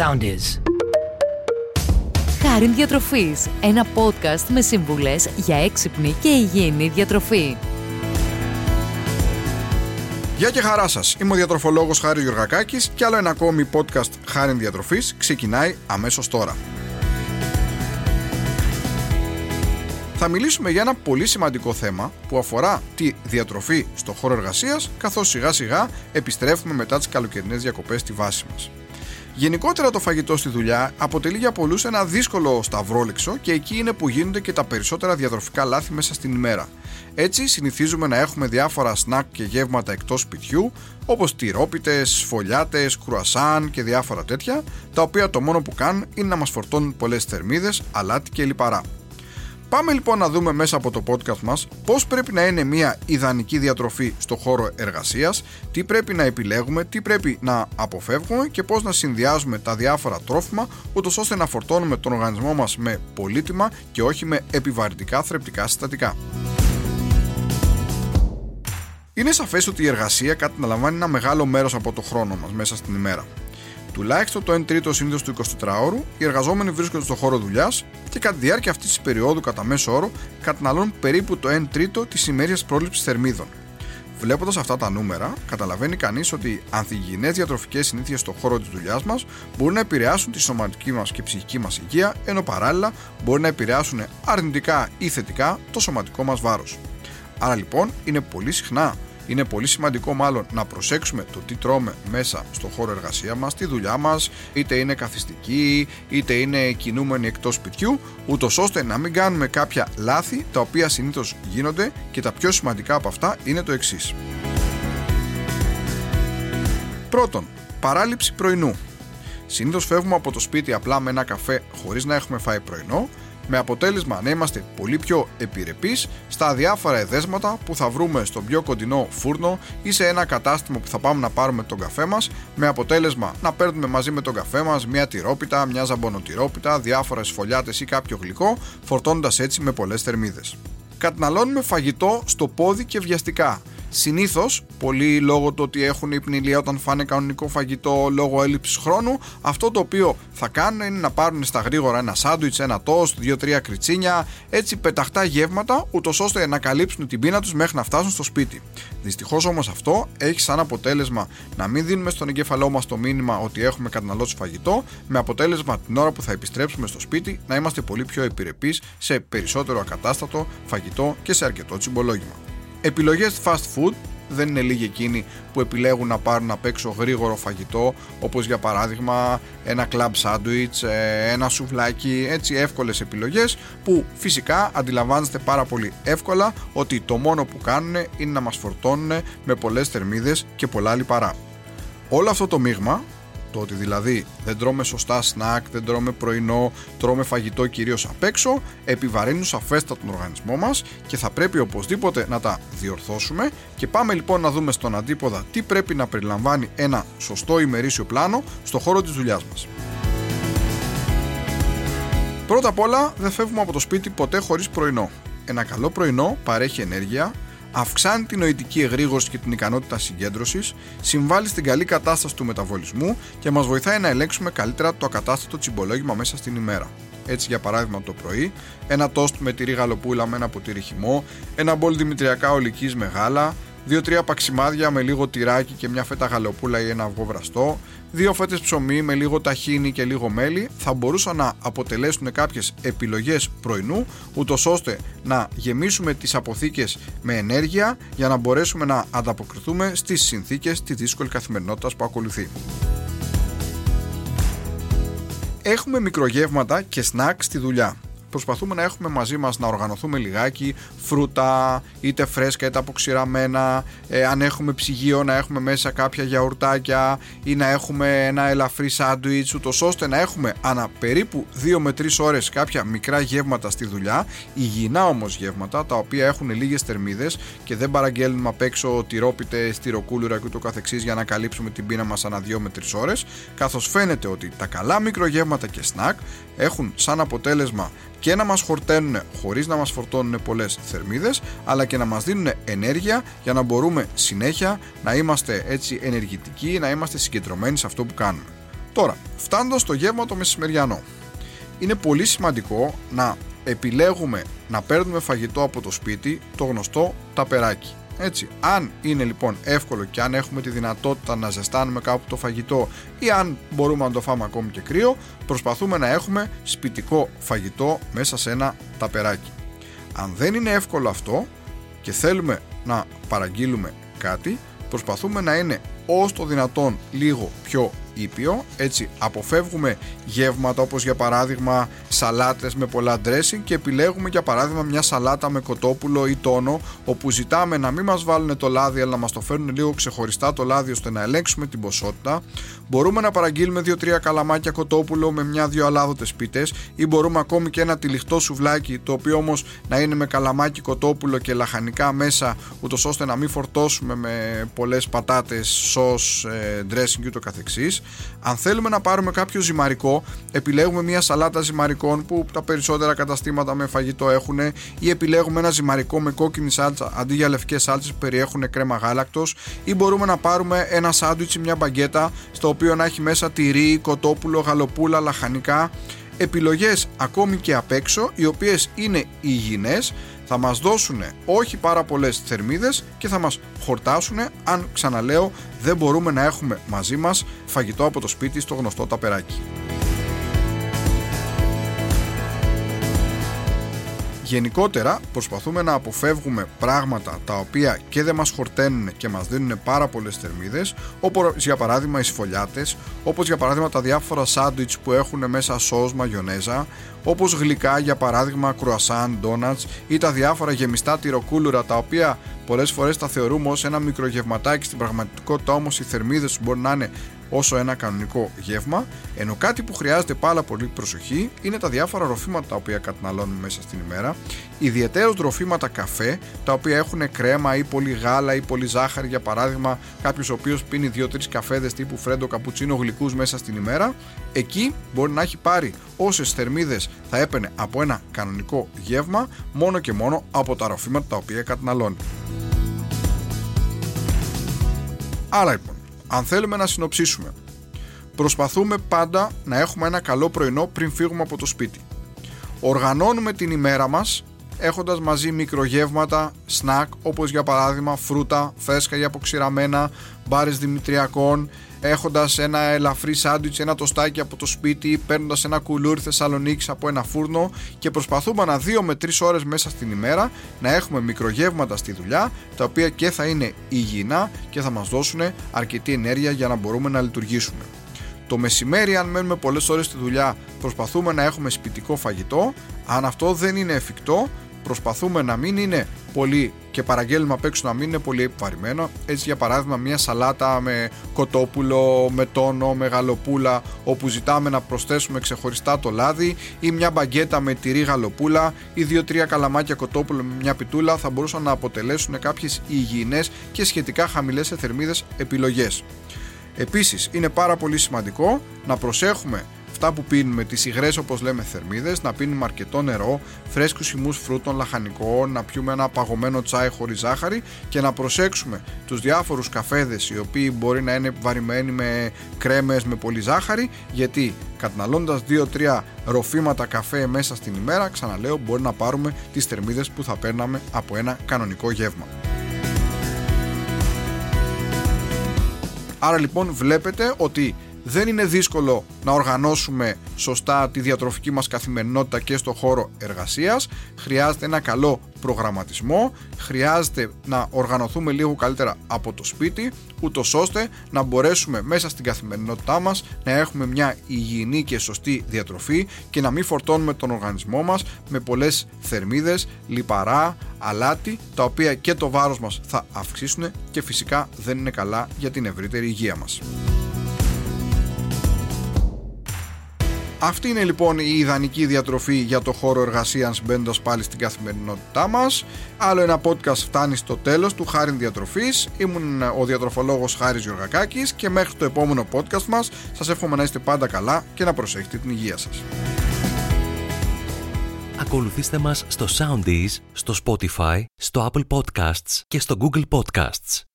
sound is. Χάριν Διατροφής, ένα podcast με σύμβουλες για έξυπνη και υγιεινή διατροφή. Γεια και χαρά σας. Είμαι ο διατροφολόγος Χάρης Γιωργακάκης και άλλο ένα ακόμη podcast Χάριν Διατροφής ξεκινάει αμέσως τώρα. Θα μιλήσουμε για ένα πολύ σημαντικό θέμα που αφορά τη διατροφή στο χώρο εργασίας καθώς σιγά σιγά επιστρέφουμε μετά τις καλοκαιρινές διακοπές στη βάση μας. Γενικότερα το φαγητό στη δουλειά αποτελεί για πολλούς ένα δύσκολο σταυρόλεξο και εκεί είναι που γίνονται και τα περισσότερα διατροφικά λάθη μέσα στην ημέρα. Έτσι συνηθίζουμε να έχουμε διάφορα σνακ και γεύματα εκτός σπιτιού όπως τυρόπιτες, φωλιάτες, κρουασάν και διάφορα τέτοια τα οποία το μόνο που κάνουν είναι να μας φορτώνουν πολλές θερμίδες, αλάτι και λιπαρά. Πάμε λοιπόν να δούμε μέσα από το podcast μας πώς πρέπει να είναι μια ιδανική διατροφή στο χώρο εργασίας, τι πρέπει να επιλέγουμε, τι πρέπει να αποφεύγουμε και πώς να συνδυάζουμε τα διάφορα τρόφιμα ούτως ώστε να φορτώνουμε τον οργανισμό μας με πολύτιμα και όχι με επιβαρυντικά θρεπτικά συστατικά. Είναι σαφές ότι η εργασία καταλαμβάνει ένα μεγάλο μέρος από το χρόνο μας μέσα στην ημέρα. Τουλάχιστον το 1 τρίτο συνήθως του 24ωρου, οι εργαζόμενοι βρίσκονται στο χώρο δουλειάς και κατά τη διάρκεια αυτής της περίοδου, κατά μέσο όρο, καταναλώνουν περίπου το 1 τρίτο της ημέρια πρόληψης θερμίδων. Βλέποντας αυτά τα νούμερα, καταλαβαίνει κανείς ότι ανθυγιεινέ διατροφικές συνήθειες στον χώρο της δουλειάς μας μπορούν να επηρεάσουν τη σωματική μας και ψυχική μας υγεία, ενώ παράλληλα μπορεί να επηρεάσουν αρνητικά ή θετικά το σωματικό μας βάρος. Άρα λοιπόν είναι πολύ συχνά είναι πολύ σημαντικό μάλλον να προσέξουμε το τι τρώμε μέσα στο χώρο εργασία μας, τη δουλειά μας, είτε είναι καθιστική, είτε είναι κινούμενη εκτός σπιτιού, ούτως ώστε να μην κάνουμε κάποια λάθη τα οποία συνήθως γίνονται και τα πιο σημαντικά από αυτά είναι το εξής. Πρώτον, παράληψη πρωινού. Συνήθως φεύγουμε από το σπίτι απλά με ένα καφέ χωρίς να έχουμε φάει πρωινό με αποτέλεσμα να είμαστε πολύ πιο επιρρεπείς στα διάφορα εδέσματα που θα βρούμε στον πιο κοντινό φούρνο ή σε ένα κατάστημα που θα πάμε να πάρουμε τον καφέ μας με αποτέλεσμα να παίρνουμε μαζί με τον καφέ μας μια τυρόπιτα, μια ζαμπονοτυρόπιτα, διάφορες φωλιάτες ή κάποιο γλυκό φορτώνοντας έτσι με πολλές θερμίδες. Καταναλώνουμε φαγητό στο πόδι και βιαστικά Συνήθως, πολλοί λόγω του ότι έχουν υπνηλία όταν φάνε κανονικό φαγητό λόγω έλλειψης χρόνου, αυτό το οποίο θα κάνουν είναι να πάρουν στα γρήγορα ένα σάντουιτς, ένα τόστ, δύο-τρία κριτσίνια, έτσι πεταχτά γεύματα, ούτως ώστε να καλύψουν την πείνα τους μέχρι να φτάσουν στο σπίτι. Δυστυχώς όμως αυτό έχει σαν αποτέλεσμα να μην δίνουμε στον εγκέφαλό μας το μήνυμα ότι έχουμε καταναλώσει φαγητό, με αποτέλεσμα την ώρα που θα επιστρέψουμε στο σπίτι να είμαστε πολύ πιο επιρρεπείς σε περισσότερο ακατάστατο φαγητό και σε αρκετό τσιμπολόγημα. Επιλογές fast food δεν είναι λίγοι εκείνοι που επιλέγουν να πάρουν απ' έξω γρήγορο φαγητό όπως για παράδειγμα ένα club sandwich, ε, ένα σουβλάκι, έτσι εύκολες επιλογές που φυσικά αντιλαμβάνεστε πάρα πολύ εύκολα ότι το μόνο που κάνουν είναι να μας φορτώνουν με πολλές θερμίδες και πολλά λιπαρά. Όλο αυτό το μείγμα το ότι δηλαδή δεν τρώμε σωστά σνακ, δεν τρώμε πρωινό, τρώμε φαγητό κυρίως απ' έξω, επιβαρύνουν σαφέστα τον οργανισμό μας και θα πρέπει οπωσδήποτε να τα διορθώσουμε. Και πάμε λοιπόν να δούμε στον αντίποδα τι πρέπει να περιλαμβάνει ένα σωστό ημερήσιο πλάνο στο χώρο της δουλειάς μας. Πρώτα απ' όλα, δεν φεύγουμε από το σπίτι ποτέ χωρίς πρωινό. Ένα καλό πρωινό παρέχει ενέργεια, αυξάνει την νοητική εγρήγορση και την ικανότητα συγκέντρωσης, συμβάλλει στην καλή κατάσταση του μεταβολισμού και μας βοηθάει να ελέγξουμε καλύτερα το ακατάστατο τσιμπολόγημα μέσα στην ημέρα. Έτσι, για παράδειγμα, το πρωί, ένα τόστ με τυρί γαλοπούλα με ένα ποτήρι χυμό, ένα μπολ δημητριακά ολικής με γάλα, δύο-τρία παξιμάδια με λίγο τυράκι και μια φέτα γαλοπούλα ή ένα αυγό βραστό, δύο φέτες ψωμί με λίγο ταχίνι και λίγο μέλι. Θα μπορούσαν να αποτελέσουν κάποιες επιλογές πρωινού, ούτως ώστε να γεμίσουμε τις αποθήκες με ενέργεια για να μπορέσουμε να ανταποκριθούμε στις συνθήκες τη δύσκολη καθημερινότητα που ακολουθεί. Έχουμε μικρογεύματα και σνακ στη δουλειά προσπαθούμε να έχουμε μαζί μας να οργανωθούμε λιγάκι φρούτα είτε φρέσκα είτε αποξηραμένα ε, αν έχουμε ψυγείο να έχουμε μέσα κάποια γιαουρτάκια ή να έχουμε ένα ελαφρύ σάντουιτς ούτως ώστε να έχουμε ανα περίπου 2 με 3 ώρες κάποια μικρά γεύματα στη δουλειά υγιεινά όμως γεύματα τα οποία έχουν λίγες θερμίδες και δεν παραγγέλνουμε απ' έξω τυρόπιτε, στυροκούλουρα και ούτω καθεξής για να καλύψουμε την πείνα μας ανά 2 με 3 ώρες καθώς φαίνεται ότι τα καλά μικρογεύματα και σνακ έχουν σαν αποτέλεσμα και να μας χορταίνουν χωρίς να μας φορτώνουν πολλές θερμίδες αλλά και να μας δίνουν ενέργεια για να μπορούμε συνέχεια να είμαστε έτσι ενεργητικοί, να είμαστε συγκεντρωμένοι σε αυτό που κάνουμε. Τώρα, φτάνοντας στο γεύμα το μεσημεριανό, είναι πολύ σημαντικό να επιλέγουμε να παίρνουμε φαγητό από το σπίτι το γνωστό ταπεράκι. Έτσι, αν είναι λοιπόν εύκολο και αν έχουμε τη δυνατότητα να ζεστάνουμε κάπου το φαγητό ή αν μπορούμε να το φάμε ακόμη και κρύο, προσπαθούμε να έχουμε σπιτικό φαγητό μέσα σε ένα ταπεράκι. Αν δεν είναι εύκολο αυτό και θέλουμε να παραγγείλουμε κάτι, προσπαθούμε να είναι όσο το δυνατόν λίγο πιο ήπιο, έτσι αποφεύγουμε γεύματα όπως για παράδειγμα σαλάτες με πολλά dressing και επιλέγουμε για παράδειγμα μια σαλάτα με κοτόπουλο ή τόνο όπου ζητάμε να μην μας βάλουν το λάδι αλλά να μας το φέρουν λίγο ξεχωριστά το λάδι ώστε να ελέγξουμε την ποσότητα. Μπορούμε να παραγγείλουμε 2-3 καλαμάκια κοτόπουλο με μια-δυο αλάδοτες πίτες ή μπορούμε ακόμη και ένα τυλιχτό σουβλάκι το οποίο όμως να είναι με καλαμάκι κοτόπουλο και λαχανικά μέσα ούτως ώστε να μην φορτώσουμε με πολλές πατάτες, σως, ε, dressing και ούτω καθεξής αν θέλουμε να πάρουμε κάποιο ζυμαρικό, επιλέγουμε μια σαλάτα ζυμαρικών που τα περισσότερα καταστήματα με φαγητό έχουν ή επιλέγουμε ένα ζυμαρικό με κόκκινη σάλτσα αντί για λευκές σάλτσες που περιέχουν κρέμα γάλακτος ή μπορούμε να πάρουμε ένα σάντουιτς ή μια μπαγκέτα στο οποίο να έχει μέσα τυρί, κοτόπουλο, γαλοπούλα, λαχανικά. Επιλογές ακόμη και απ' έξω οι οποίες είναι υγιεινές θα μας δώσουν όχι πάρα πολλές θερμίδες και θα μας χορτάσουν αν ξαναλέω δεν μπορούμε να έχουμε μαζί μας φαγητό από το σπίτι στο γνωστό ταπεράκι. Γενικότερα προσπαθούμε να αποφεύγουμε πράγματα τα οποία και δεν μας χορταίνουν και μας δίνουν πάρα πολλές θερμίδες όπως για παράδειγμα οι σφολιάτες, όπως για παράδειγμα τα διάφορα σάντουιτς που έχουν μέσα σως, μαγιονέζα, όπως γλυκά για παράδειγμα κρουασάν, ντόνατς ή τα διάφορα γεμιστά τυροκούλουρα τα οποία πολλές φορές τα θεωρούμε ως ένα μικρογευματάκι. Στην πραγματικότητα όμως οι θερμίδες μπορεί να είναι όσο ένα κανονικό γεύμα, ενώ κάτι που χρειάζεται πάρα πολύ προσοχή είναι τα διάφορα ροφήματα τα οποία καταναλώνουμε μέσα στην ημέρα, ιδιαίτερα τροφήματα καφέ, τα οποία έχουν κρέμα ή πολύ γάλα ή πολύ ζάχαρη, για παράδειγμα, κάποιος ο οποίος πίνει 2-3 καφέδες τύπου φρέντο καπουτσίνο γλυκούς μέσα στην ημέρα, εκεί μπορεί να έχει πάρει όσες θερμίδες θα έπαιρνε από ένα κανονικό γεύμα, μόνο και μόνο από τα ροφήματα τα οποία καταναλώνει. Άρα λοιπόν, αν θέλουμε να συνοψίσουμε, προσπαθούμε πάντα να έχουμε ένα καλό πρωινό πριν φύγουμε από το σπίτι. Οργανώνουμε την ημέρα μας έχοντας μαζί μικρογεύματα, σνακ όπως για παράδειγμα φρούτα, φρέσκα ή αποξηραμένα, μπάρες δημητριακών, έχοντας ένα ελαφρύ σάντουιτς, ένα τοστάκι από το σπίτι, παίρνοντας ένα κουλούρι Θεσσαλονίκης από ένα φούρνο και προσπαθούμε να δύο με τρεις ώρες μέσα στην ημέρα να έχουμε μικρογεύματα στη δουλειά, τα οποία και θα είναι υγιεινά και θα μας δώσουν αρκετή ενέργεια για να μπορούμε να λειτουργήσουμε. Το μεσημέρι, αν μένουμε πολλές ώρες στη δουλειά, προσπαθούμε να έχουμε σπιτικό φαγητό. Αν αυτό δεν είναι εφικτό, προσπαθούμε να μην είναι πολύ και παραγγέλνουμε απ' έξω να μην είναι πολύ επιβαρημένο. Έτσι, για παράδειγμα, μια σαλάτα με κοτόπουλο, με τόνο, με γαλοπούλα, όπου ζητάμε να προσθέσουμε ξεχωριστά το λάδι, ή μια μπαγκέτα με τυρί γαλοπούλα, ή δύο-τρία καλαμάκια κοτόπουλο με μια πιτούλα, θα μπορούσαν να αποτελέσουν κάποιες υγιεινές και σχετικά χαμηλές θερμίδες επιλογές. Επίσης είναι πάρα πολύ σημαντικό να προσέχουμε αυτά που πίνουμε, τις υγρές όπως λέμε θερμίδες, να πίνουμε αρκετό νερό, φρέσκους χυμούς φρούτων, λαχανικών, να πιούμε ένα παγωμένο τσάι χωρίς ζάχαρη και να προσέξουμε τους διάφορους καφέδες οι οποίοι μπορεί να είναι βαρημένοι με κρέμες με πολύ ζάχαρη γιατί καταναλώνοντας 2-3 ροφήματα καφέ μέσα στην ημέρα, ξαναλέω μπορεί να πάρουμε τις θερμίδες που θα παίρναμε από ένα κανονικό γεύμα. Άρα λοιπόν βλέπετε ότι δεν είναι δύσκολο να οργανώσουμε σωστά τη διατροφική μας καθημερινότητα και στο χώρο εργασίας. Χρειάζεται ένα καλό προγραμματισμό, χρειάζεται να οργανωθούμε λίγο καλύτερα από το σπίτι, ούτως ώστε να μπορέσουμε μέσα στην καθημερινότητά μας να έχουμε μια υγιεινή και σωστή διατροφή και να μην φορτώνουμε τον οργανισμό μας με πολλές θερμίδες, λιπαρά, αλάτι, τα οποία και το βάρος μας θα αυξήσουν και φυσικά δεν είναι καλά για την ευρύτερη υγεία μας. Αυτή είναι λοιπόν η ιδανική διατροφή για το χώρο εργασίας μπαίνοντας πάλι στην καθημερινότητά μας. Άλλο ένα podcast φτάνει στο τέλος του Χάριν Διατροφής. Ήμουν ο διατροφολόγος Χάρης Γιωργακάκη και μέχρι το επόμενο podcast μας σας εύχομαι να είστε πάντα καλά και να προσέχετε την υγεία σας. Ακολουθήστε μας στο Soundees, στο Spotify, στο Apple Podcasts και στο Google Podcasts.